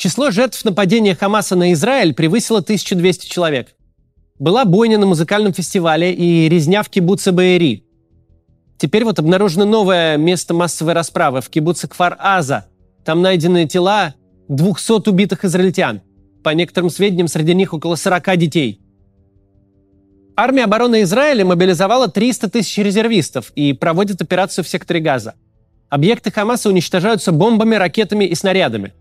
Число жертв нападения Хамаса на Израиль превысило 1200 человек. Была бойня на музыкальном фестивале и резня в кибуце Баэри. Теперь вот обнаружено новое место массовой расправы в кибуце Кфар-Аза. Там найдены тела 200 убитых израильтян. По некоторым сведениям, среди них около 40 детей. Армия обороны Израиля мобилизовала 300 тысяч резервистов и проводит операцию в секторе Газа. Объекты Хамаса уничтожаются бомбами, ракетами и снарядами.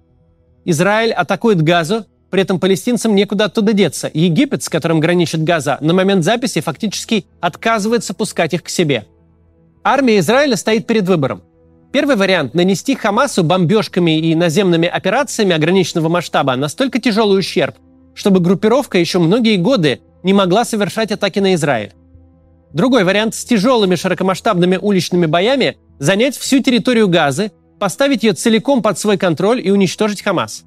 Израиль атакует Газу, при этом палестинцам некуда оттуда деться. Египет, с которым граничит Газа, на момент записи фактически отказывается пускать их к себе. Армия Израиля стоит перед выбором. Первый вариант – нанести Хамасу бомбежками и наземными операциями ограниченного масштаба настолько тяжелый ущерб, чтобы группировка еще многие годы не могла совершать атаки на Израиль. Другой вариант – с тяжелыми широкомасштабными уличными боями занять всю территорию Газы, поставить ее целиком под свой контроль и уничтожить Хамас.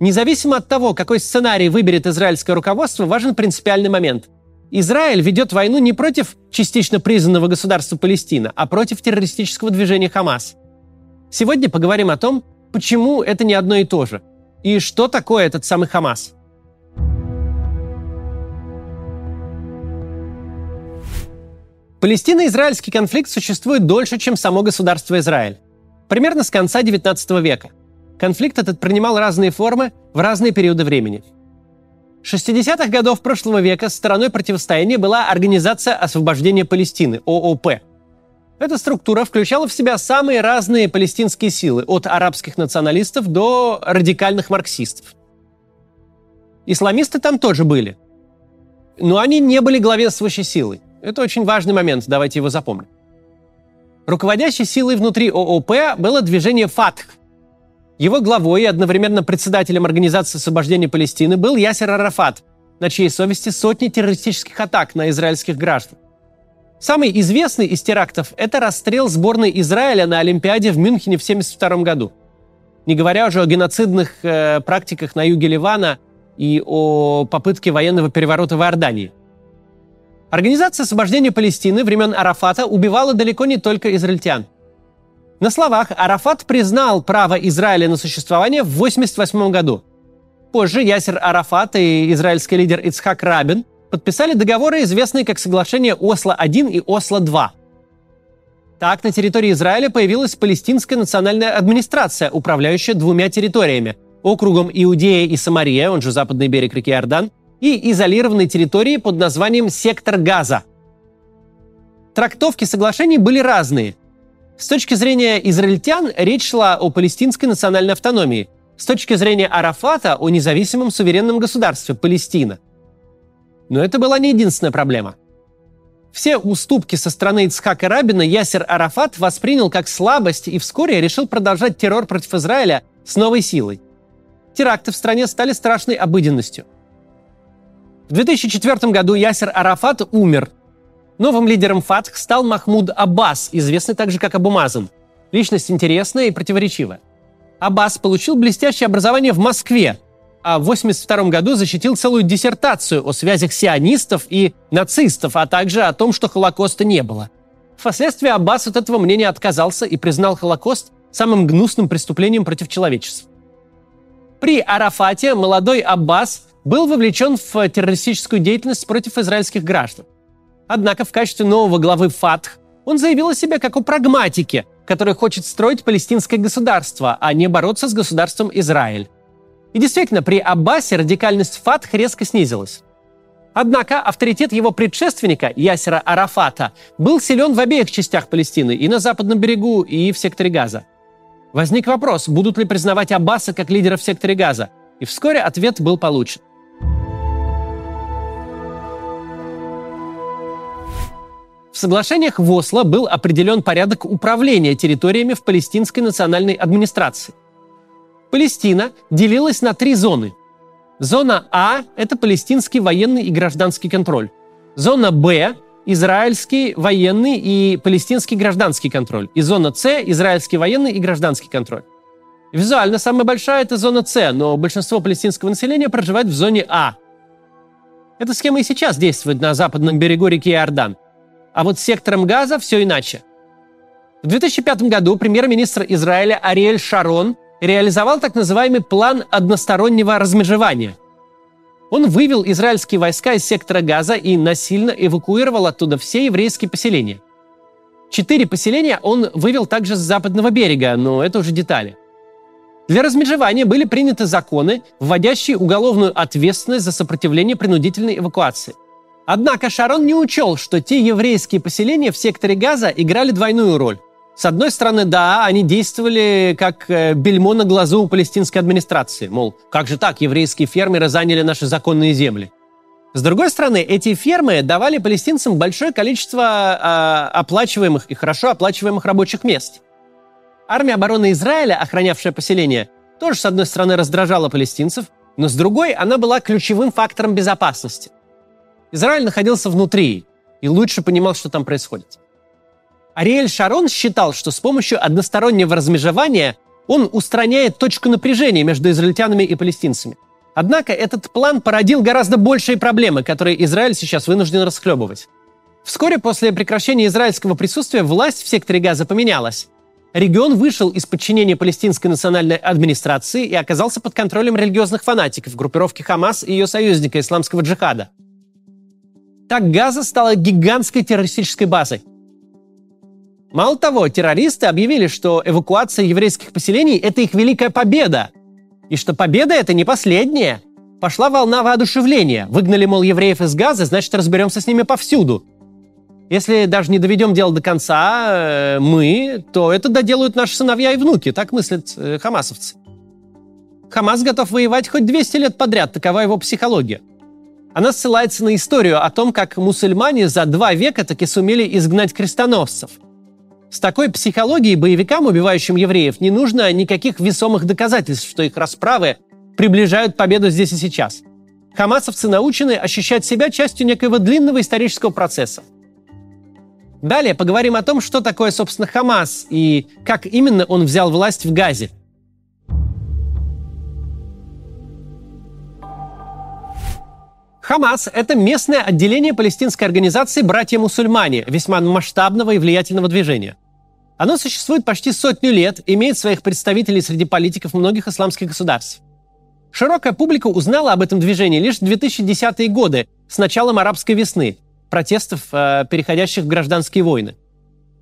Независимо от того, какой сценарий выберет израильское руководство, важен принципиальный момент. Израиль ведет войну не против частично признанного государства Палестина, а против террористического движения Хамас. Сегодня поговорим о том, почему это не одно и то же, и что такое этот самый Хамас. Палестино-израильский конфликт существует дольше, чем само государство Израиль. Примерно с конца XIX века. Конфликт этот принимал разные формы в разные периоды времени. 60-х годов прошлого века стороной противостояния была Организация освобождения Палестины, ООП. Эта структура включала в себя самые разные палестинские силы, от арабских националистов до радикальных марксистов. Исламисты там тоже были. Но они не были главенствующей силой. Это очень важный момент, давайте его запомним. Руководящей силой внутри ООП было движение «Фатх», его главой и одновременно председателем Организации освобождения Палестины был Ясер Арафат, на чьей совести сотни террористических атак на израильских граждан. Самый известный из терактов – это расстрел сборной Израиля на Олимпиаде в Мюнхене в 1972 году. Не говоря уже о геноцидных э, практиках на юге Ливана и о попытке военного переворота в Иордании. Организация освобождения Палестины времен Арафата убивала далеко не только израильтян – на словах Арафат признал право Израиля на существование в 1988 году. Позже Ясер Арафат и израильский лидер Ицхак Рабин подписали договоры, известные как соглашение Осло-1 и Осло-2. Так, на территории Израиля появилась палестинская национальная администрация, управляющая двумя территориями – округом Иудея и Самария, он же западный берег реки Иордан, и изолированной территорией под названием Сектор Газа. Трактовки соглашений были разные – с точки зрения израильтян речь шла о палестинской национальной автономии. С точки зрения Арафата о независимом суверенном государстве Палестина. Но это была не единственная проблема. Все уступки со стороны Ицхака Рабина Ясер Арафат воспринял как слабость и вскоре решил продолжать террор против Израиля с новой силой. Теракты в стране стали страшной обыденностью. В 2004 году Ясер Арафат умер – Новым лидером ФАТХ стал Махмуд Аббас, известный также как Абу Мазан. Личность интересная и противоречивая. Аббас получил блестящее образование в Москве, а в 1982 году защитил целую диссертацию о связях сионистов и нацистов, а также о том, что Холокоста не было. Впоследствии Аббас от этого мнения отказался и признал Холокост самым гнусным преступлением против человечества. При Арафате молодой Аббас был вовлечен в террористическую деятельность против израильских граждан. Однако в качестве нового главы ФАТХ он заявил о себе как о прагматике, который хочет строить палестинское государство, а не бороться с государством Израиль. И действительно, при Аббасе радикальность ФАТХ резко снизилась. Однако авторитет его предшественника, Ясера Арафата, был силен в обеих частях Палестины, и на западном берегу, и в секторе Газа. Возник вопрос, будут ли признавать Аббаса как лидера в секторе Газа, и вскоре ответ был получен. В соглашениях в Осло был определен порядок управления территориями в палестинской национальной администрации. Палестина делилась на три зоны. Зона А – это палестинский военный и гражданский контроль. Зона Б – израильский военный и палестинский гражданский контроль. И зона С – израильский военный и гражданский контроль. Визуально самая большая – это зона С, но большинство палестинского населения проживает в зоне А. Эта схема и сейчас действует на западном берегу реки Иордан. А вот с сектором газа все иначе. В 2005 году премьер-министр Израиля Ариэль Шарон реализовал так называемый план одностороннего размежевания. Он вывел израильские войска из сектора Газа и насильно эвакуировал оттуда все еврейские поселения. Четыре поселения он вывел также с западного берега, но это уже детали. Для размежевания были приняты законы, вводящие уголовную ответственность за сопротивление принудительной эвакуации. Однако Шарон не учел, что те еврейские поселения в секторе Газа играли двойную роль. С одной стороны, да, они действовали как э, бельмо на глазу у палестинской администрации. Мол, как же так, еврейские фермеры заняли наши законные земли. С другой стороны, эти фермы давали палестинцам большое количество э, оплачиваемых и хорошо оплачиваемых рабочих мест. Армия обороны Израиля, охранявшая поселение, тоже, с одной стороны, раздражала палестинцев, но с другой она была ключевым фактором безопасности. Израиль находился внутри и лучше понимал, что там происходит. Ариэль Шарон считал, что с помощью одностороннего размежевания он устраняет точку напряжения между израильтянами и палестинцами. Однако этот план породил гораздо большие проблемы, которые Израиль сейчас вынужден расхлебывать. Вскоре после прекращения израильского присутствия власть в секторе Газа поменялась. Регион вышел из подчинения палестинской национальной администрации и оказался под контролем религиозных фанатиков группировки Хамас и ее союзника исламского джихада. Так Газа стала гигантской террористической базой – Мало того, террористы объявили, что эвакуация еврейских поселений – это их великая победа. И что победа – это не последняя. Пошла волна воодушевления. Выгнали, мол, евреев из Газа, значит, разберемся с ними повсюду. Если даже не доведем дело до конца, э, мы, то это доделают наши сыновья и внуки. Так мыслят э, хамасовцы. Хамас готов воевать хоть 200 лет подряд, такова его психология. Она ссылается на историю о том, как мусульмане за два века таки сумели изгнать крестоносцев – с такой психологией боевикам, убивающим евреев, не нужно никаких весомых доказательств, что их расправы приближают победу здесь и сейчас. Хамасовцы научены ощущать себя частью некоего длинного исторического процесса. Далее поговорим о том, что такое, собственно, Хамас и как именно он взял власть в Газе. Хамас – это местное отделение палестинской организации «Братья-мусульмане», весьма масштабного и влиятельного движения. Оно существует почти сотню лет, имеет своих представителей среди политиков многих исламских государств. Широкая публика узнала об этом движении лишь в 2010-е годы, с началом арабской весны, протестов, э, переходящих в гражданские войны.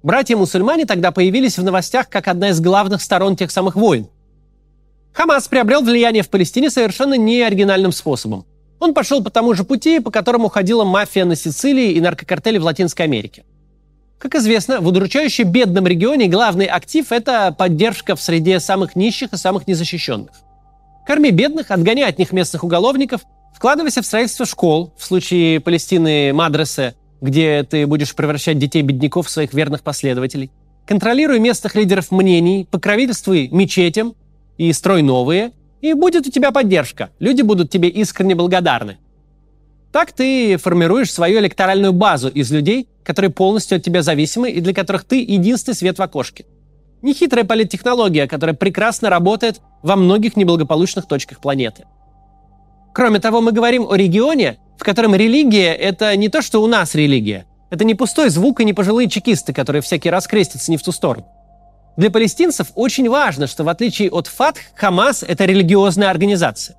Братья-мусульмане тогда появились в новостях как одна из главных сторон тех самых войн. Хамас приобрел влияние в Палестине совершенно неоригинальным способом. Он пошел по тому же пути, по которому ходила мафия на Сицилии и наркокартели в Латинской Америке. Как известно, в удручающе бедном регионе главный актив – это поддержка в среде самых нищих и самых незащищенных. Корми бедных, отгоняй от них местных уголовников, вкладывайся в строительство школ, в случае Палестины – мадресе, где ты будешь превращать детей бедняков в своих верных последователей. Контролируй местных лидеров мнений, покровительствуй мечетям и строй новые, и будет у тебя поддержка. Люди будут тебе искренне благодарны. Так ты формируешь свою электоральную базу из людей, которые полностью от тебя зависимы и для которых ты единственный свет в окошке. Нехитрая политтехнология, которая прекрасно работает во многих неблагополучных точках планеты. Кроме того, мы говорим о регионе, в котором религия – это не то, что у нас религия. Это не пустой звук и не пожилые чекисты, которые всякий раз крестятся не в ту сторону. Для палестинцев очень важно, что в отличие от ФАТХ, Хамас – это религиозная организация.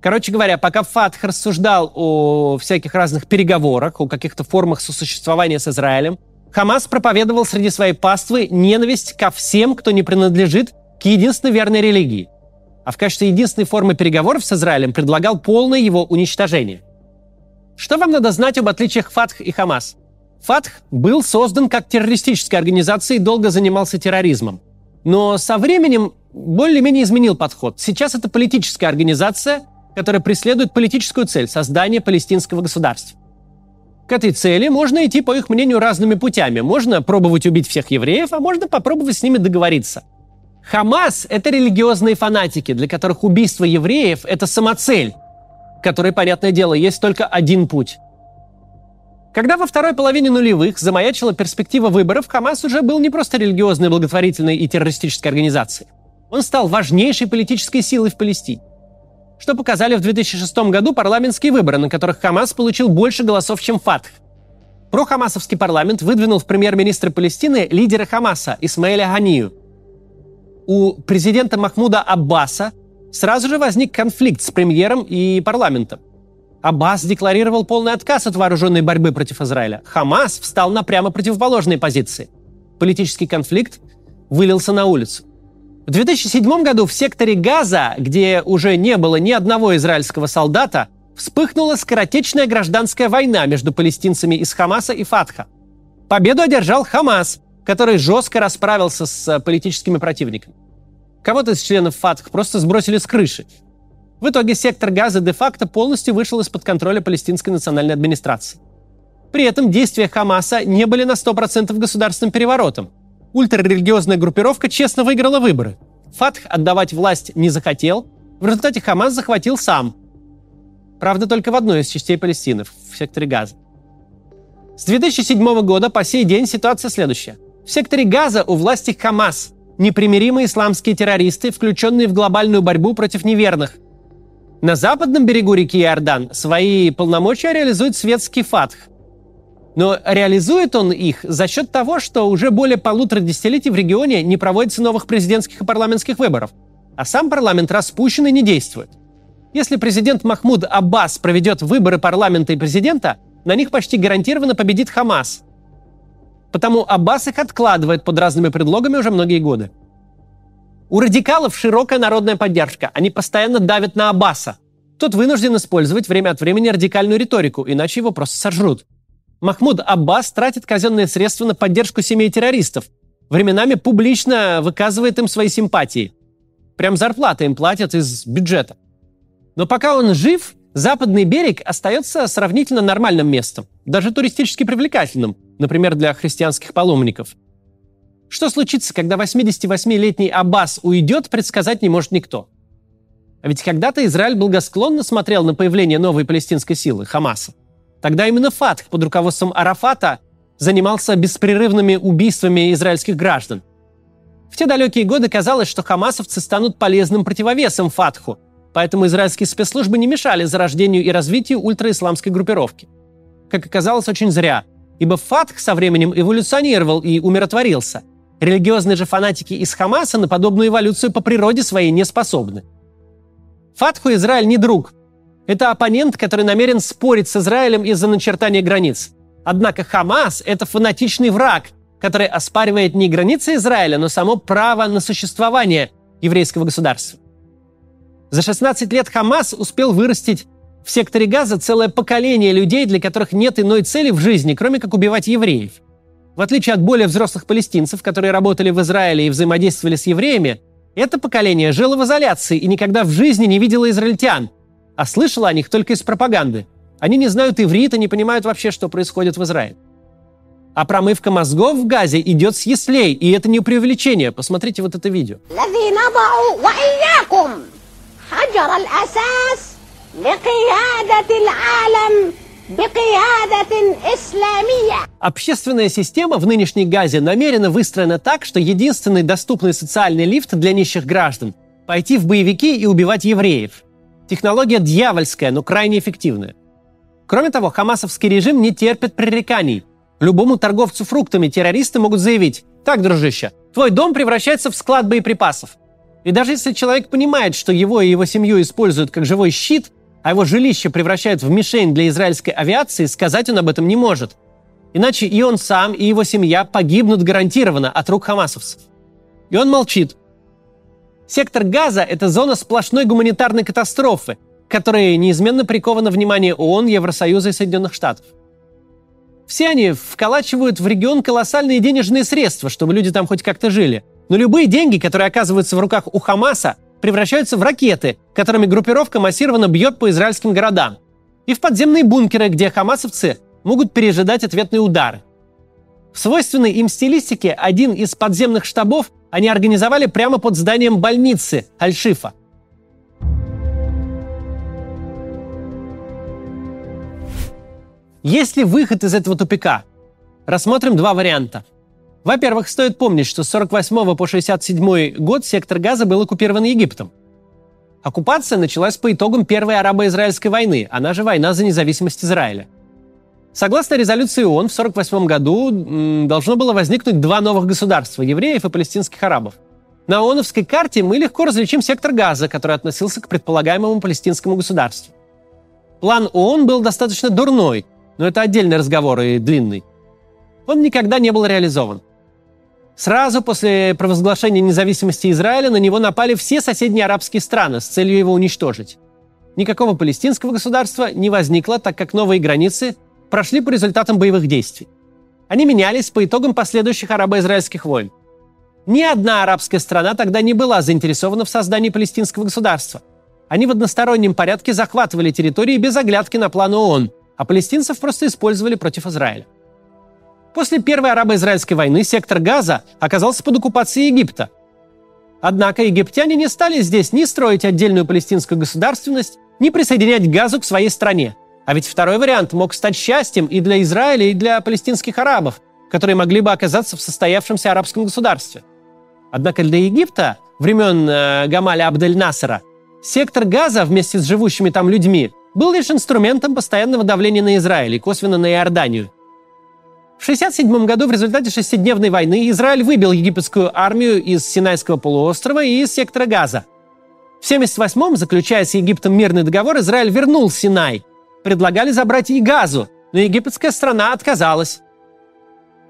Короче говоря, пока Фатх рассуждал о всяких разных переговорах, о каких-то формах сосуществования с Израилем, Хамас проповедовал среди своей паствы ненависть ко всем, кто не принадлежит к единственной верной религии. А в качестве единственной формы переговоров с Израилем предлагал полное его уничтожение. Что вам надо знать об отличиях Фатх и Хамас? Фатх был создан как террористическая организация и долго занимался терроризмом. Но со временем более-менее изменил подход. Сейчас это политическая организация, которая преследует политическую цель – создание палестинского государства. К этой цели можно идти, по их мнению, разными путями. Можно пробовать убить всех евреев, а можно попробовать с ними договориться. Хамас – это религиозные фанатики, для которых убийство евреев – это самоцель, которой, понятное дело, есть только один путь. Когда во второй половине нулевых замаячила перспектива выборов, Хамас уже был не просто религиозной, благотворительной и террористической организацией. Он стал важнейшей политической силой в Палестине что показали в 2006 году парламентские выборы, на которых Хамас получил больше голосов, чем Фатх. Прохамасовский парламент выдвинул в премьер-министра Палестины лидера Хамаса Исмаэля Ганию. у президента Махмуда Аббаса сразу же возник конфликт с премьером и парламентом. Аббас декларировал полный отказ от вооруженной борьбы против Израиля. Хамас встал на прямо противоположные позиции. Политический конфликт вылился на улицу. В 2007 году в секторе Газа, где уже не было ни одного израильского солдата, вспыхнула скоротечная гражданская война между палестинцами из Хамаса и Фатха. Победу одержал Хамас, который жестко расправился с э, политическими противниками. Кого-то из членов Фатх просто сбросили с крыши. В итоге сектор Газа де-факто полностью вышел из-под контроля палестинской национальной администрации. При этом действия Хамаса не были на 100% государственным переворотом – ультрарелигиозная группировка честно выиграла выборы. Фатх отдавать власть не захотел, в результате Хамас захватил сам. Правда, только в одной из частей Палестины, в секторе Газа. С 2007 года по сей день ситуация следующая. В секторе Газа у власти Хамас, непримиримые исламские террористы, включенные в глобальную борьбу против неверных. На западном берегу реки Иордан свои полномочия реализует светский Фатх. Но реализует он их за счет того, что уже более полутора десятилетий в регионе не проводится новых президентских и парламентских выборов, а сам парламент распущен и не действует. Если президент Махмуд Аббас проведет выборы парламента и президента, на них почти гарантированно победит Хамас. Потому Аббас их откладывает под разными предлогами уже многие годы. У радикалов широкая народная поддержка. Они постоянно давят на Аббаса. Тот вынужден использовать время от времени радикальную риторику, иначе его просто сожрут. Махмуд Аббас тратит казенные средства на поддержку семей террористов. Временами публично выказывает им свои симпатии. Прям зарплаты им платят из бюджета. Но пока он жив, западный берег остается сравнительно нормальным местом, даже туристически привлекательным, например, для христианских паломников. Что случится, когда 88-летний Аббас уйдет, предсказать не может никто. А ведь когда-то Израиль благосклонно смотрел на появление новой палестинской силы – Хамаса. Тогда именно Фатх под руководством Арафата занимался беспрерывными убийствами израильских граждан. В те далекие годы казалось, что хамасовцы станут полезным противовесом Фатху, поэтому израильские спецслужбы не мешали зарождению и развитию ультраисламской группировки. Как оказалось, очень зря, ибо Фатх со временем эволюционировал и умиротворился. Религиозные же фанатики из Хамаса на подобную эволюцию по природе своей не способны. Фатху Израиль не друг – это оппонент, который намерен спорить с Израилем из-за начертания границ. Однако Хамас – это фанатичный враг, который оспаривает не границы Израиля, но само право на существование еврейского государства. За 16 лет Хамас успел вырастить в секторе Газа целое поколение людей, для которых нет иной цели в жизни, кроме как убивать евреев. В отличие от более взрослых палестинцев, которые работали в Израиле и взаимодействовали с евреями, это поколение жило в изоляции и никогда в жизни не видело израильтян – а слышала о них только из пропаганды. Они не знают иврита, не понимают вообще, что происходит в Израиле. А промывка мозгов в Газе идет с яслей, и это не преувеличение. Посмотрите вот это видео. Общественная система в нынешней Газе намеренно выстроена так, что единственный доступный социальный лифт для нищих граждан – пойти в боевики и убивать евреев. Технология дьявольская, но крайне эффективная. Кроме того, хамасовский режим не терпит пререканий. Любому торговцу фруктами террористы могут заявить, так, дружище, твой дом превращается в склад боеприпасов. И даже если человек понимает, что его и его семью используют как живой щит, а его жилище превращают в мишень для израильской авиации, сказать он об этом не может. Иначе и он сам, и его семья погибнут гарантированно от рук хамасовцев. И он молчит, Сектор Газа – это зона сплошной гуманитарной катастрофы, которой неизменно приковано внимание ООН, Евросоюза и Соединенных Штатов. Все они вколачивают в регион колоссальные денежные средства, чтобы люди там хоть как-то жили. Но любые деньги, которые оказываются в руках у Хамаса, превращаются в ракеты, которыми группировка массированно бьет по израильским городам. И в подземные бункеры, где хамасовцы могут пережидать ответные удары. В свойственной им стилистике один из подземных штабов они организовали прямо под зданием больницы Аль-Шифа. Есть ли выход из этого тупика? Рассмотрим два варианта. Во-первых, стоит помнить, что с 48 по 67 год сектор Газа был оккупирован Египтом. Оккупация началась по итогам Первой арабо-израильской войны, она же война за независимость Израиля. Согласно резолюции ООН, в 1948 году должно было возникнуть два новых государства – евреев и палестинских арабов. На ООНовской карте мы легко различим сектор газа, который относился к предполагаемому палестинскому государству. План ООН был достаточно дурной, но это отдельный разговор и длинный. Он никогда не был реализован. Сразу после провозглашения независимости Израиля на него напали все соседние арабские страны с целью его уничтожить. Никакого палестинского государства не возникло, так как новые границы прошли по результатам боевых действий. Они менялись по итогам последующих арабо-израильских войн. Ни одна арабская страна тогда не была заинтересована в создании палестинского государства. Они в одностороннем порядке захватывали территории без оглядки на план ООН, а палестинцев просто использовали против Израиля. После Первой арабо-израильской войны сектор Газа оказался под оккупацией Египта. Однако египтяне не стали здесь ни строить отдельную палестинскую государственность, ни присоединять Газу к своей стране. А ведь второй вариант мог стать счастьем и для Израиля, и для палестинских арабов, которые могли бы оказаться в состоявшемся арабском государстве. Однако для Египта времен э, Гамаля Абдель-Насера сектор Газа вместе с живущими там людьми был лишь инструментом постоянного давления на Израиль и косвенно на Иорданию – в 1967 году в результате шестидневной войны Израиль выбил египетскую армию из Синайского полуострова и из сектора Газа. В 1978-м, заключая с Египтом мирный договор, Израиль вернул Синай. Предлагали забрать и Газу, но египетская страна отказалась.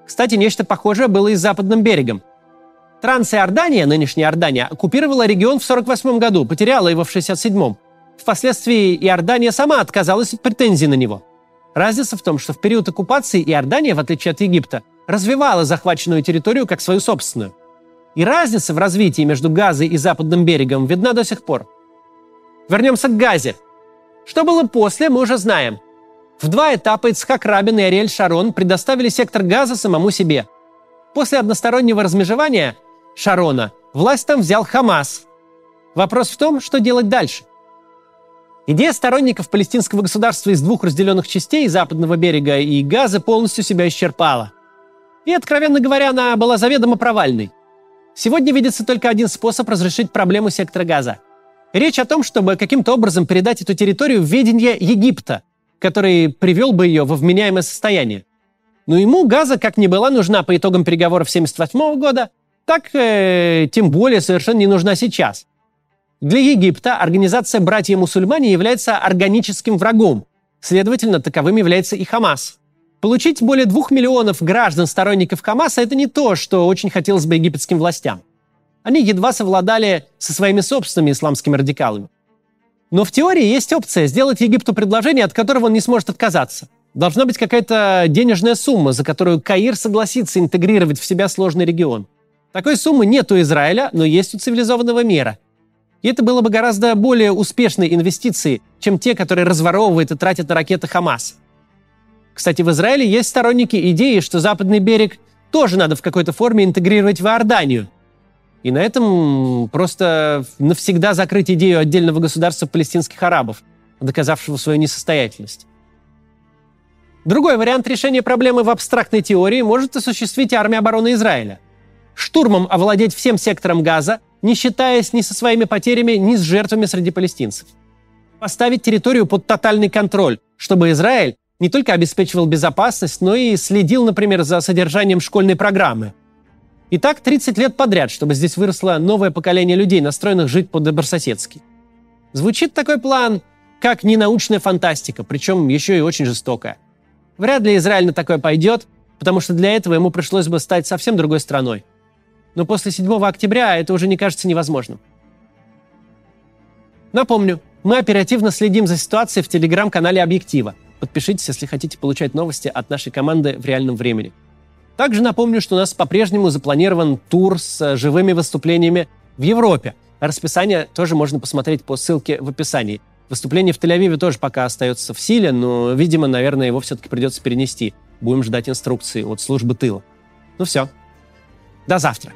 Кстати, нечто похожее было и с западным берегом. Трансиордания, нынешняя Иордания, оккупировала регион в 1948 году, потеряла его в 1967-м. Впоследствии Иордания сама отказалась от претензий на него – Разница в том, что в период оккупации Иордания, в отличие от Египта, развивала захваченную территорию как свою собственную. И разница в развитии между Газой и Западным берегом видна до сих пор. Вернемся к Газе. Что было после, мы уже знаем. В два этапа Ицхак Рабин и Ариэль Шарон предоставили сектор Газа самому себе. После одностороннего размежевания Шарона власть там взял Хамас. Вопрос в том, что делать дальше. Идея сторонников палестинского государства из двух разделенных частей, западного берега и Газа, полностью себя исчерпала. И, откровенно говоря, она была заведомо провальной. Сегодня видится только один способ разрешить проблему сектора Газа. Речь о том, чтобы каким-то образом передать эту территорию в ведение Египта, который привел бы ее во вменяемое состояние. Но ему Газа как не была нужна по итогам переговоров 1978 года, так э, тем более совершенно не нужна сейчас – для Египта организация «Братья-мусульмане» является органическим врагом. Следовательно, таковым является и Хамас. Получить более двух миллионов граждан-сторонников Хамаса – это не то, что очень хотелось бы египетским властям. Они едва совладали со своими собственными исламскими радикалами. Но в теории есть опция сделать Египту предложение, от которого он не сможет отказаться. Должна быть какая-то денежная сумма, за которую Каир согласится интегрировать в себя сложный регион. Такой суммы нет у Израиля, но есть у цивилизованного мира. И это было бы гораздо более успешной инвестицией, чем те, которые разворовывает и тратит на ракеты Хамас. Кстати, в Израиле есть сторонники идеи, что западный берег тоже надо в какой-то форме интегрировать в Иорданию. И на этом просто навсегда закрыть идею отдельного государства палестинских арабов, доказавшего свою несостоятельность. Другой вариант решения проблемы в абстрактной теории может осуществить армия обороны Израиля. Штурмом овладеть всем сектором Газа не считаясь ни со своими потерями, ни с жертвами среди палестинцев. Поставить территорию под тотальный контроль, чтобы Израиль не только обеспечивал безопасность, но и следил, например, за содержанием школьной программы. И так 30 лет подряд, чтобы здесь выросло новое поколение людей, настроенных жить по-добрососедски. Звучит такой план как ненаучная фантастика, причем еще и очень жестокая. Вряд ли Израиль на такое пойдет, потому что для этого ему пришлось бы стать совсем другой страной но после 7 октября это уже не кажется невозможным. Напомню, мы оперативно следим за ситуацией в телеграм-канале «Объектива». Подпишитесь, если хотите получать новости от нашей команды в реальном времени. Также напомню, что у нас по-прежнему запланирован тур с э, живыми выступлениями в Европе. Расписание тоже можно посмотреть по ссылке в описании. Выступление в Тель-Авиве тоже пока остается в силе, но, видимо, наверное, его все-таки придется перенести. Будем ждать инструкции от службы тыла. Ну все. До завтра.